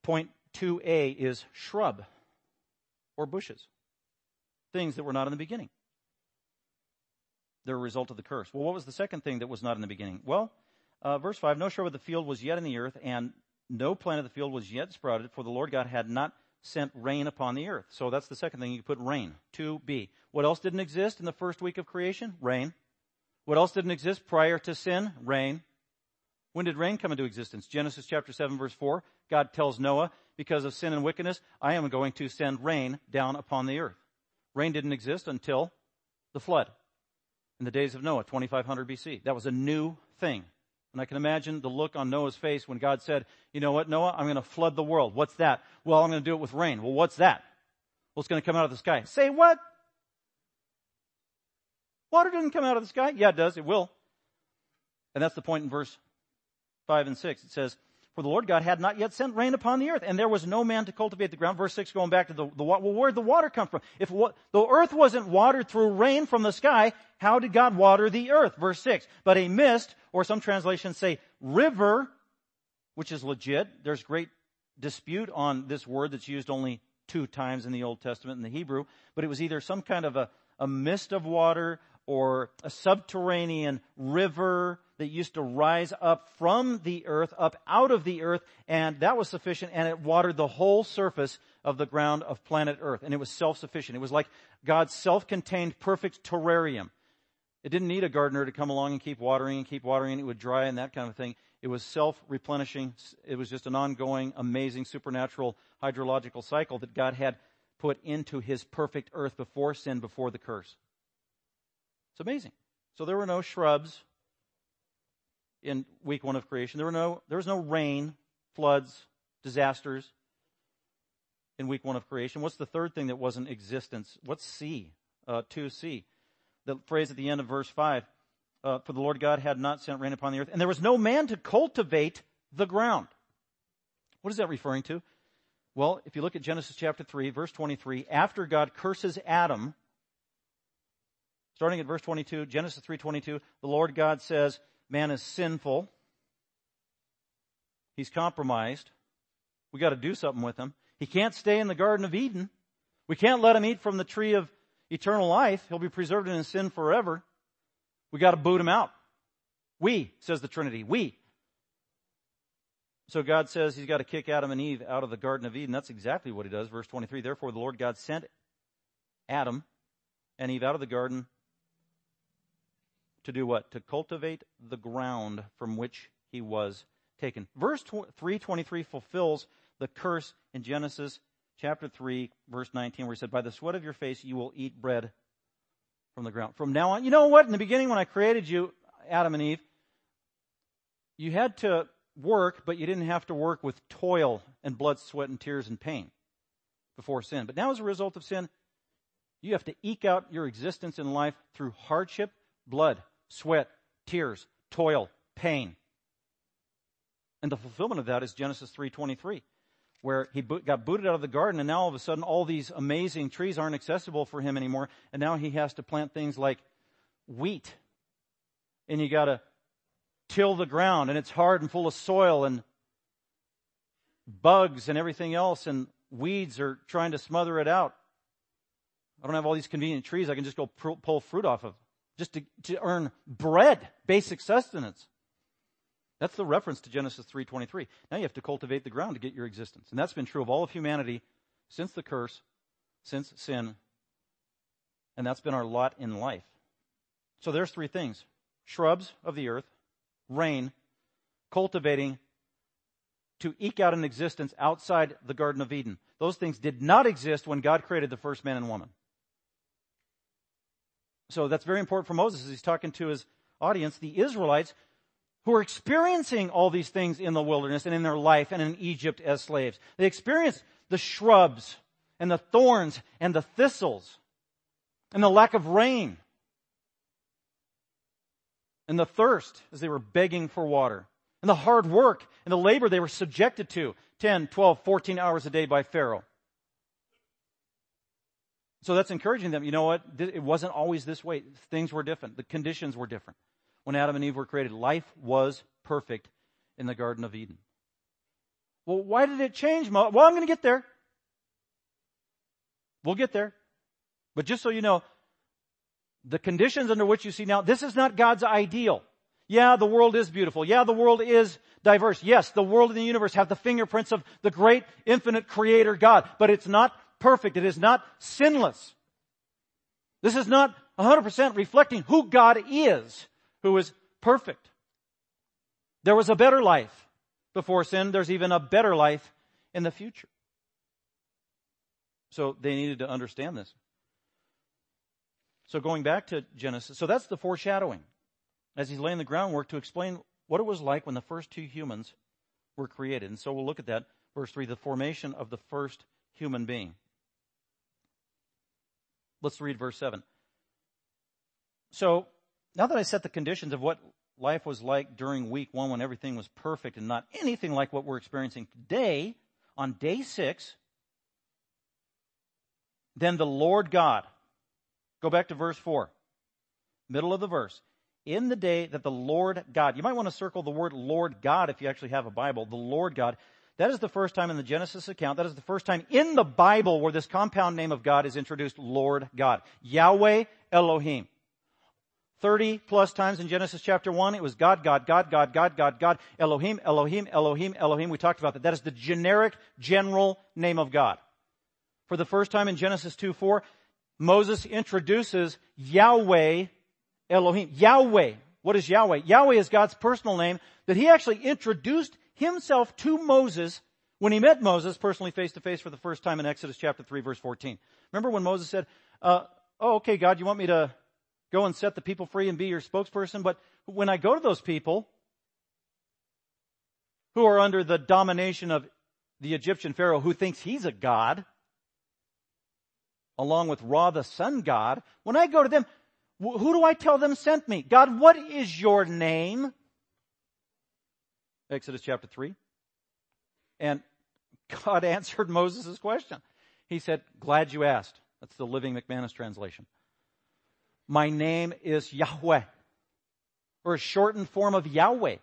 point 2a is shrub or bushes. Things that were not in the beginning. They're a result of the curse. Well, what was the second thing that was not in the beginning? Well, uh, verse 5, no shrub of the field was yet in the earth, and no plant of the field was yet sprouted, for the Lord God had not sent rain upon the earth. So that's the second thing. You put rain. 2b. What else didn't exist in the first week of creation? Rain. What else didn't exist prior to sin? Rain. When did rain come into existence? Genesis chapter 7 verse 4. God tells Noah, because of sin and wickedness, I am going to send rain down upon the earth. Rain didn't exist until the flood in the days of Noah, 2500 BC. That was a new thing. And I can imagine the look on Noah's face when God said, you know what, Noah, I'm going to flood the world. What's that? Well, I'm going to do it with rain. Well, what's that? Well, it's going to come out of the sky. Say what? Water didn't come out of the sky? Yeah, it does. It will. And that's the point in verse 5 and 6. It says, for the Lord God had not yet sent rain upon the earth, and there was no man to cultivate the ground. Verse 6 going back to the, the well, where'd the water come from? If the earth wasn't watered through rain from the sky, how did God water the earth? Verse 6. But a mist, or some translations say river, which is legit. There's great dispute on this word that's used only two times in the Old Testament in the Hebrew, but it was either some kind of a, a mist of water or a subterranean river that used to rise up from the earth, up out of the earth, and that was sufficient, and it watered the whole surface of the ground of planet earth, and it was self-sufficient. It was like God's self-contained perfect terrarium. It didn't need a gardener to come along and keep watering and keep watering, and it would dry and that kind of thing. It was self-replenishing. It was just an ongoing, amazing, supernatural hydrological cycle that God had put into his perfect earth before sin, before the curse. It's amazing. So there were no shrubs, in week one of creation. There were no, there was no rain, floods, disasters. in week one of creation. What's the third thing that wasn't existence? What's C? Uh, 2C. The phrase at the end of verse 5. Uh, for the Lord God had not sent rain upon the earth, and there was no man to cultivate the ground. What is that referring to? Well, if you look at Genesis chapter 3, verse 23, after God curses Adam, starting at verse 22, Genesis 3:22, the Lord God says, man is sinful. He's compromised. We got to do something with him. He can't stay in the Garden of Eden. We can't let him eat from the tree of eternal life. He'll be preserved in his sin forever. We got to boot him out. We, says the Trinity, we. So God says he's got to kick Adam and Eve out of the Garden of Eden. That's exactly what he does. Verse 23, therefore the Lord God sent Adam and Eve out of the garden to do what? To cultivate the ground from which he was taken. Verse 323 fulfills the curse in Genesis chapter 3 verse 19 where he said, by the sweat of your face you will eat bread from the ground. From now on, you know what? In the beginning when I created you, Adam and Eve, you had to work, but you didn't have to work with toil and blood, sweat, and tears and pain before sin. But now as a result of sin, you have to eke out your existence in life through hardship, blood, sweat, tears, toil, pain. And the fulfillment of that is Genesis 3:23, where he got booted out of the garden, and now all of a sudden all these amazing trees aren't accessible for him anymore, and now he has to plant things like wheat, and you got to till the ground, and it's hard and full of soil and bugs and everything else, and weeds are trying to smother it out. I don't have all these convenient trees I can just go pull fruit off of, just to, to earn bread, basic sustenance. That's the reference to Genesis 3:23. Now you have to cultivate the ground to get your existence. And that's been true of all of humanity since the curse, since sin. And that's been our lot in life. So there's three things. Shrubs of the earth, rain, cultivating to eke out an existence outside the Garden of Eden. Those things did not exist when God created the first man and woman. So that's very important for Moses as he's talking to his audience. The Israelites who are experiencing all these things in the wilderness and in their life and in Egypt as slaves. They experience the shrubs and the thorns and the thistles and the lack of rain and the thirst as they were begging for water and the hard work and the labor they were subjected to 10, 12, 14 hours a day by Pharaoh. So that's encouraging them. You know what? It wasn't always this way. Things were different. The conditions were different when Adam and Eve were created. Life was perfect in the Garden of Eden. Well, why did it change? Well, I'm going to get there. We'll get there. But just so you know, the conditions under which you see now, this is not God's ideal. Yeah, the world is beautiful. Yeah, the world is diverse. Yes, the world and the universe have the fingerprints of the great infinite creator God, but it's not perfect. It is not sinless. This is not 100% reflecting who God is who is perfect. There was a better life before sin. There's even a better life in the future. So they needed to understand this. So going back to Genesis, so that's the foreshadowing as he's laying the groundwork to explain what it was like when the first two humans were created. And so we'll look at that. Verse 3, the formation of the first human being. Let's read verse 7. So now that I set the conditions of what life was like during week one when everything was perfect and not anything like what we're experiencing today, on day six, then the Lord God, go back to verse four, middle of the verse, in the day that the Lord God, you might want to circle the word Lord God if you actually have a Bible, the Lord God, that is the first time in the Genesis account, that is the first time in the Bible where this compound name of God is introduced, Lord God. Yahweh Elohim. 30 plus times in Genesis chapter 1, it was God, God, God, God, God, God, God, Elohim, Elohim, Elohim, Elohim. We talked about that. That is the generic, general name of God. For the first time in Genesis 2, 4, Moses introduces Yahweh, Elohim. Yahweh. What is Yahweh? Yahweh is God's personal name that he actually introduced himself to Moses when he met Moses personally face to face for the first time in Exodus chapter 3 verse 14. Remember when Moses said, uh, oh, okay, God, you want me to go and set the people free and be your spokesperson. But when I go to those people who are under the domination of the Egyptian Pharaoh who thinks he's a god, along with Ra the sun god, when I go to them, who do I tell them sent me? God, what is your name? Exodus chapter 3. And God answered Moses' question. He said, glad you asked. That's the Living McManus translation. My name is Yahweh, or a shortened form of Yahweh.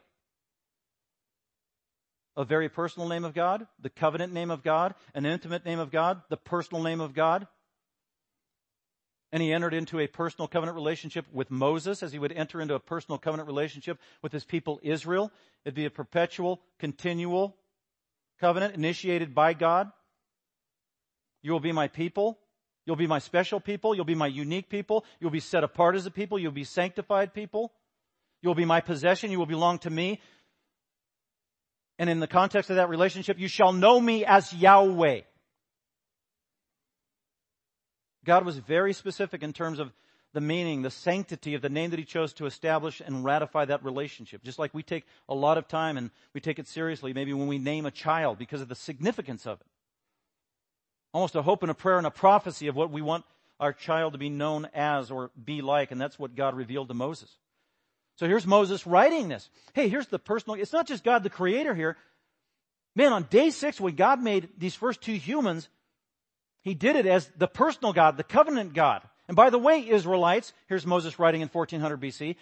A very personal name of God, the covenant name of God, an intimate name of God, the personal name of God. And he entered into a personal covenant relationship with Moses as he would enter into a personal covenant relationship with his people Israel. It'd be a perpetual, continual covenant initiated by God. You will be my people. You'll be my special people. You'll be my unique people. You'll be set apart as a people. You'll be sanctified people. You'll be my possession. You will belong to me. And in the context of that relationship, you shall know me as Yahweh. God was very specific in terms of the meaning, the sanctity of the name that he chose to establish and ratify that relationship. Just like we take a lot of time and we take it seriously, maybe when we name a child because of the significance of it almost a hope and a prayer and a prophecy of what we want our child to be known as or be like. And that's what God revealed to Moses. So here's Moses writing this. Hey, here's the personal, it's not just God the creator here. Man, on day six, when God made these first two humans, he did it as the personal God, the covenant God. And by the way, Israelites, here's Moses writing in 1400 BC.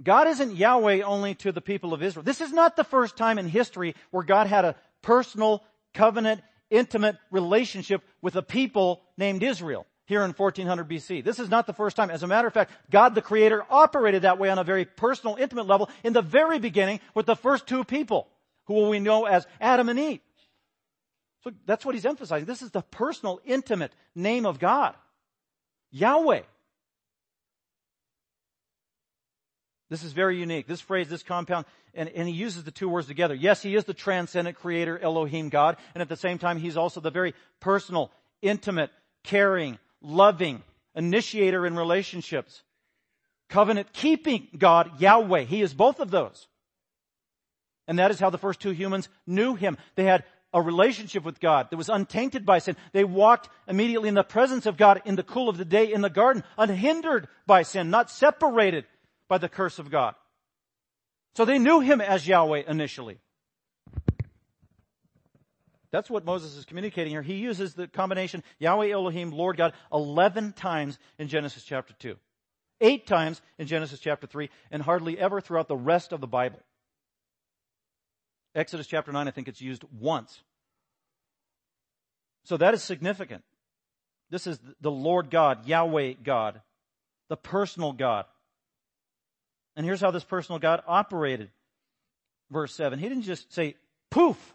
God isn't Yahweh only to the people of Israel. This is not the first time in history where God had a personal covenant intimate relationship with a people named Israel here in 1400 BC. This is not the first time. As a matter of fact, God the Creator operated that way on a very personal, intimate level in the very beginning with the first two people, who we know as Adam and Eve. So that's what he's emphasizing. This is the personal, intimate name of God. Yahweh. This is very unique. This phrase, this compound, and, and he uses the two words together. Yes, he is the transcendent creator, Elohim God, and at the same time, he's also the very personal, intimate, caring, loving, initiator in relationships. Covenant keeping God, Yahweh. He is both of those. And that is how the first two humans knew him. They had a relationship with God that was untainted by sin. They walked immediately in the presence of God in the cool of the day in the garden, unhindered by sin, not separated by the curse of God. So they knew him as Yahweh initially. That's what Moses is communicating here. He uses the combination Yahweh Elohim, Lord God, 11 times in Genesis chapter 2. Eight times in Genesis chapter 3, and hardly ever throughout the rest of the Bible. Exodus chapter 9, I think it's used once. So that is significant. This is the Lord God, Yahweh God, the personal God. And here's how this personal God operated. Verse 7. He didn't just say, poof,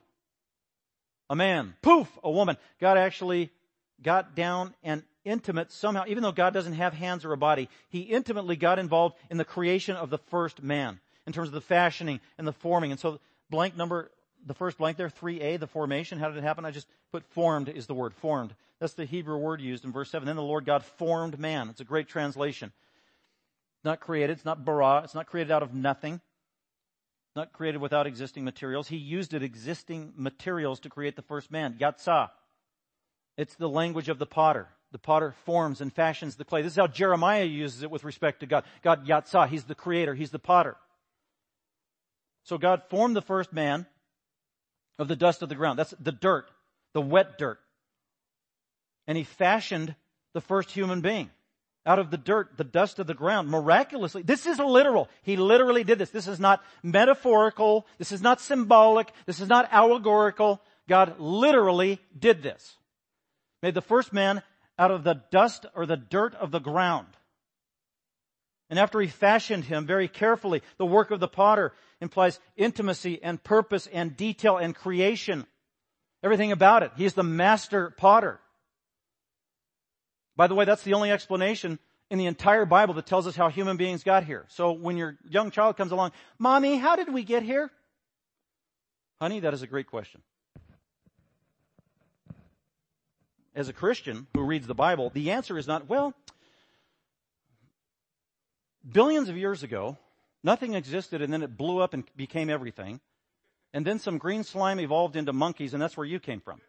a man, poof, a woman. God actually got down and intimate somehow, even though God doesn't have hands or a body, he intimately got involved in the creation of the first man in terms of the fashioning and the forming. And so blank number, the first blank there, 3a, the formation, how did it happen? I just put formed is the word, formed. That's the Hebrew word used in verse 7. Then the Lord God formed man. It's a great translation not created. It's not bara. It's not created out of nothing. Not created without existing materials. He used it existing materials to create the first man. Yatsah. It's the language of the potter. The potter forms and fashions the clay. This is how Jeremiah uses it with respect to God. God Yatsah. He's the creator. He's the potter. So God formed the first man of the dust of the ground. That's the dirt, the wet dirt. And he fashioned the first human being out of the dirt, the dust of the ground, miraculously. This is literal. He literally did this. This is not metaphorical. This is not symbolic. This is not allegorical. God literally did this. Made the first man out of the dust or the dirt of the ground. And after he fashioned him very carefully, the work of the potter implies intimacy and purpose and detail and creation. Everything about it. He's the master potter. By the way, that's the only explanation in the entire Bible that tells us how human beings got here. So when your young child comes along, Mommy, how did we get here? Honey, that is a great question. As a Christian who reads the Bible, the answer is not, well, billions of years ago, nothing existed and then it blew up and became everything. And then some green slime evolved into monkeys, and that's where you came from.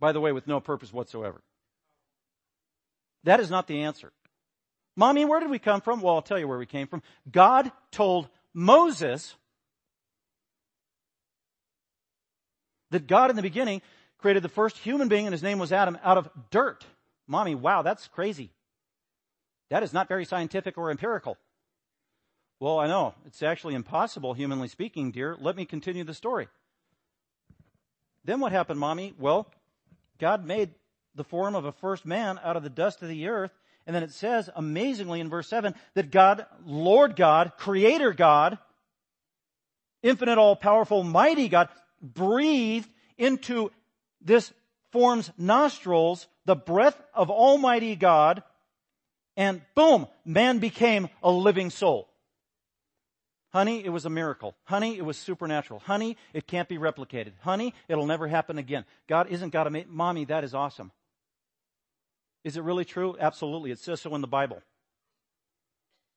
By the way, with no purpose whatsoever. That is not the answer. Mommy, where did we come from? Well, I'll tell you where we came from. God told Moses that God in the beginning created the first human being and his name was Adam out of dirt. Mommy, wow, that's crazy. That is not very scientific or empirical. Well, I know. It's actually impossible, humanly speaking, dear. Let me continue the story. Then what happened, mommy? Well, God made the form of a first man out of the dust of the earth. And then it says, amazingly in verse 7, that God, Lord God, Creator God, infinite, all powerful, mighty God, breathed into this form's nostrils the breath of Almighty God, and boom, man became a living soul. Honey, it was a miracle. Honey, it was supernatural. Honey, it can't be replicated. Honey, it'll never happen again. God isn't God a mommy, that is awesome. Is it really true? Absolutely. It says so in the Bible.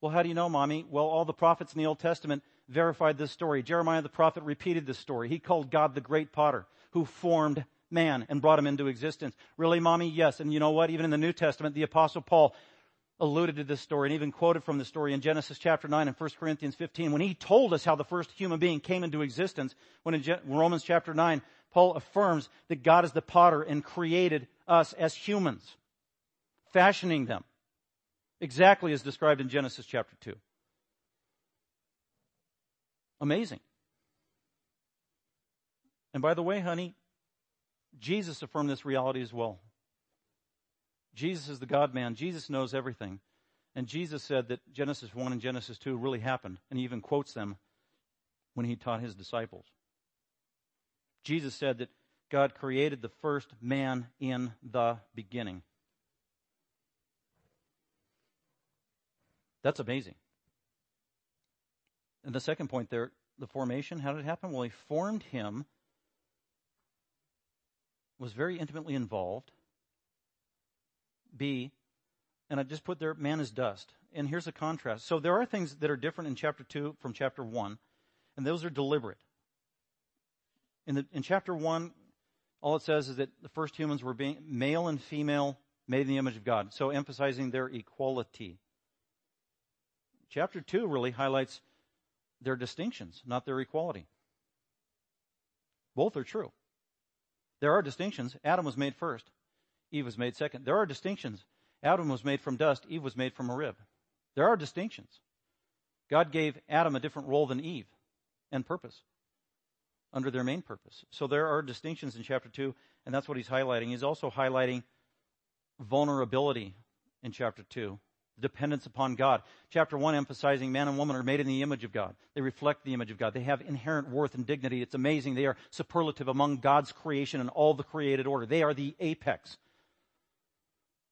Well, how do you know, mommy? Well, all the prophets in the Old Testament verified this story. Jeremiah the prophet repeated this story. He called God the great potter who formed man and brought him into existence. Really, mommy? Yes. And you know what? Even in the New Testament, the apostle Paul alluded to this story and even quoted from the story in Genesis chapter 9 and 1 Corinthians 15 when he told us how the first human being came into existence. When in Romans chapter 9, Paul affirms that God is the potter and created us as humans, fashioning them exactly as described in Genesis chapter 2. Amazing. And by the way, honey, Jesus affirmed this reality as well. Jesus is the God man. Jesus knows everything. And Jesus said that Genesis 1 and Genesis 2 really happened. And he even quotes them when he taught his disciples. Jesus said that God created the first man in the beginning. That's amazing. And the second point there, the formation, how did it happen? Well, he formed him, was very intimately involved. B, and I just put there, man is dust. And here's a contrast. So there are things that are different in chapter 2 from chapter 1, and those are deliberate. In, the, in chapter 1, all it says is that the first humans were being male and female made in the image of God, so emphasizing their equality. Chapter 2 really highlights their distinctions, not their equality. Both are true. There are distinctions. Adam was made first. Eve was made second. There are distinctions. Adam was made from dust. Eve was made from a rib. There are distinctions. God gave Adam a different role than Eve and purpose under their main purpose. So there are distinctions in chapter 2, and that's what he's highlighting. He's also highlighting vulnerability in chapter 2 dependence upon God. Chapter 1 emphasizing man and woman are made in the image of God. They reflect the image of God. They have inherent worth and dignity. It's amazing. They are superlative among God's creation and all the created order. They are the apex.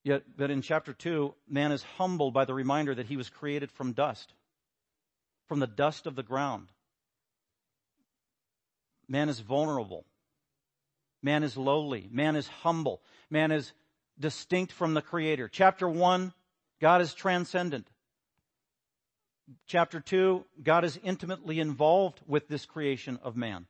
Yet, but in chapter 2, man is humbled by the reminder that he was created from dust, from the dust of the ground. Man is vulnerable. Man is lowly. Man is humble. Man is distinct from the Creator. Chapter 1, God is transcendent. Chapter 2, God is intimately involved with this creation of man.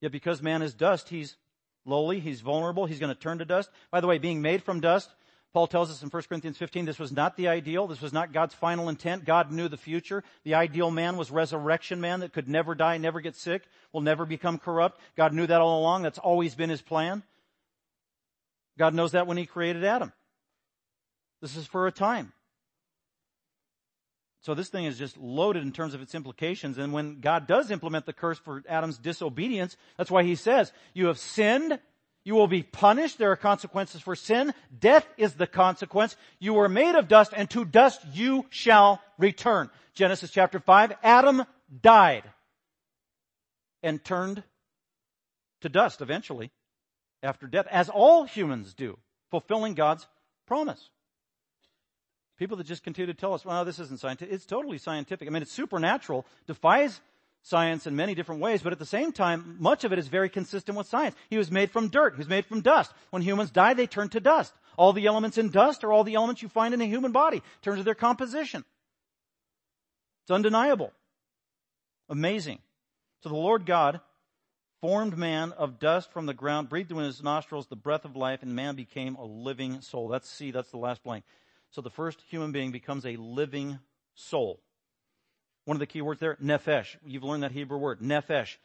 Yet because man is dust, he's lowly, he's vulnerable, he's going to turn to dust. By the way, being made from dust, Paul tells us in 1 Corinthians 15, this was not the ideal. This was not God's final intent. God knew the future. The ideal man was resurrection man that could never die, never get sick, will never become corrupt. God knew that all along. That's always been his plan. God knows that when he created Adam. This is for a time. So this thing is just loaded in terms of its implications. And when God does implement the curse for Adam's disobedience, that's why he says, you have sinned, you will be punished. There are consequences for sin. Death is the consequence. You were made of dust and to dust you shall return. Genesis chapter 5, Adam died and turned to dust eventually after death, as all humans do, fulfilling God's promise. People that just continue to tell us, well, this isn't scientific. It's totally scientific. I mean, it's supernatural, defies science in many different ways, but at the same time, much of it is very consistent with science. He was made from dirt. He was made from dust. When humans die, they turn to dust. All the elements in dust are all the elements you find in a human body in terms of their composition. It's undeniable. Amazing. So the Lord God formed man of dust from the ground, breathed in his nostrils the breath of life, and man became a living soul. That's C, that's the last blank. So the first human being becomes a living soul. One of the key words there, nephesh. You've learned that Hebrew word, nephesh.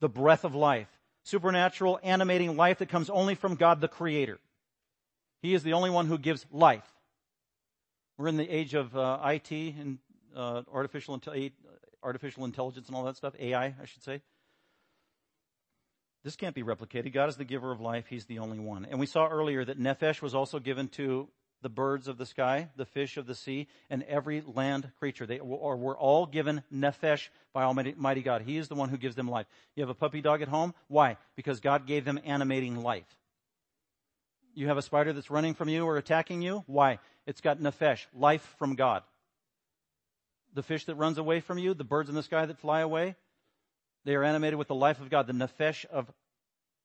The breath of life. Supernatural, animating life that comes only from God the Creator. He is the only one who gives life. We're in the age of uh, IT and uh, artificial, artificial intelligence and all that stuff, AI, I should say. This can't be replicated. God is the giver of life. He's the only one. And we saw earlier that Nephesh was also given to the birds of the sky, the fish of the sea, and every land creature. They or were all given Nephesh by Almighty God. He is the one who gives them life. You have a puppy dog at home? Why? Because God gave them animating life. You have a spider that's running from you or attacking you? Why? It's got Nephesh, life from God. The fish that runs away from you, the birds in the sky that fly away, they are animated with the life of God, the nephesh of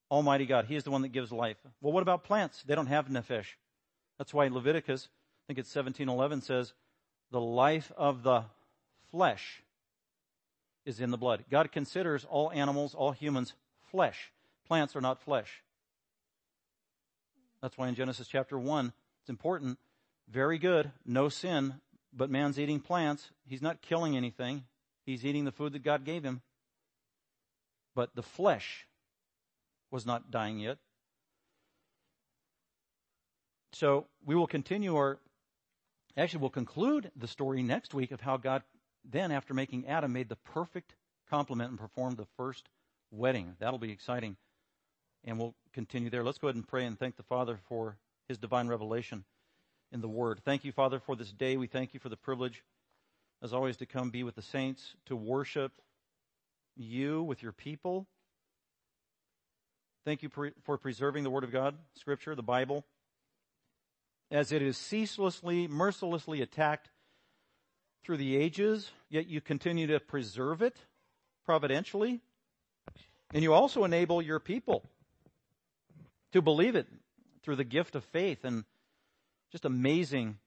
Almighty God. He is the one that gives life. Well, what about plants? They don't have nephesh. That's why Leviticus, I think it's 1711 says, the life of the flesh is in the blood. God considers all animals, all humans, flesh. Plants are not flesh. That's why in Genesis chapter 1, it's important. Very good. No sin, but man's eating plants. He's not killing anything. He's eating the food that God gave him but the flesh was not dying yet. So we will continue our, actually, we'll conclude the story next week of how God then, after making Adam, made the perfect complement and performed the first wedding. That'll be exciting. And we'll continue there. Let's go ahead and pray and thank the Father for his divine revelation in the Word. Thank you, Father, for this day. We thank you for the privilege, as always, to come be with the saints, to worship you with your people. Thank you for preserving the Word of God, Scripture, the Bible, as it is ceaselessly, mercilessly attacked through the ages, yet you continue to preserve it providentially. And you also enable your people to believe it through the gift of faith and just amazing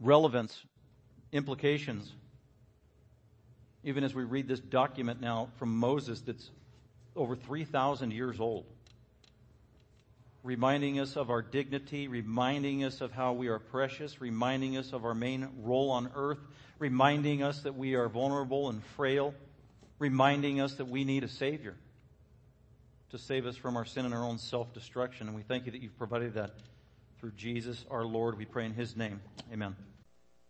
relevance, implications even as we read this document now from Moses that's over 3,000 years old, reminding us of our dignity, reminding us of how we are precious, reminding us of our main role on earth, reminding us that we are vulnerable and frail, reminding us that we need a Savior to save us from our sin and our own self destruction. And we thank you that you've provided that through Jesus our Lord. We pray in His name. Amen.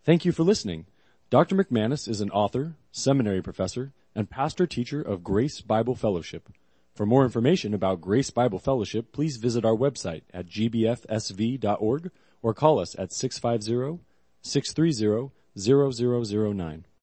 Thank you for listening. Dr. McManus is an author, seminary professor, and pastor teacher of Grace Bible Fellowship. For more information about Grace Bible Fellowship, please visit our website at gbfsv.org or call us at 650 630 0009.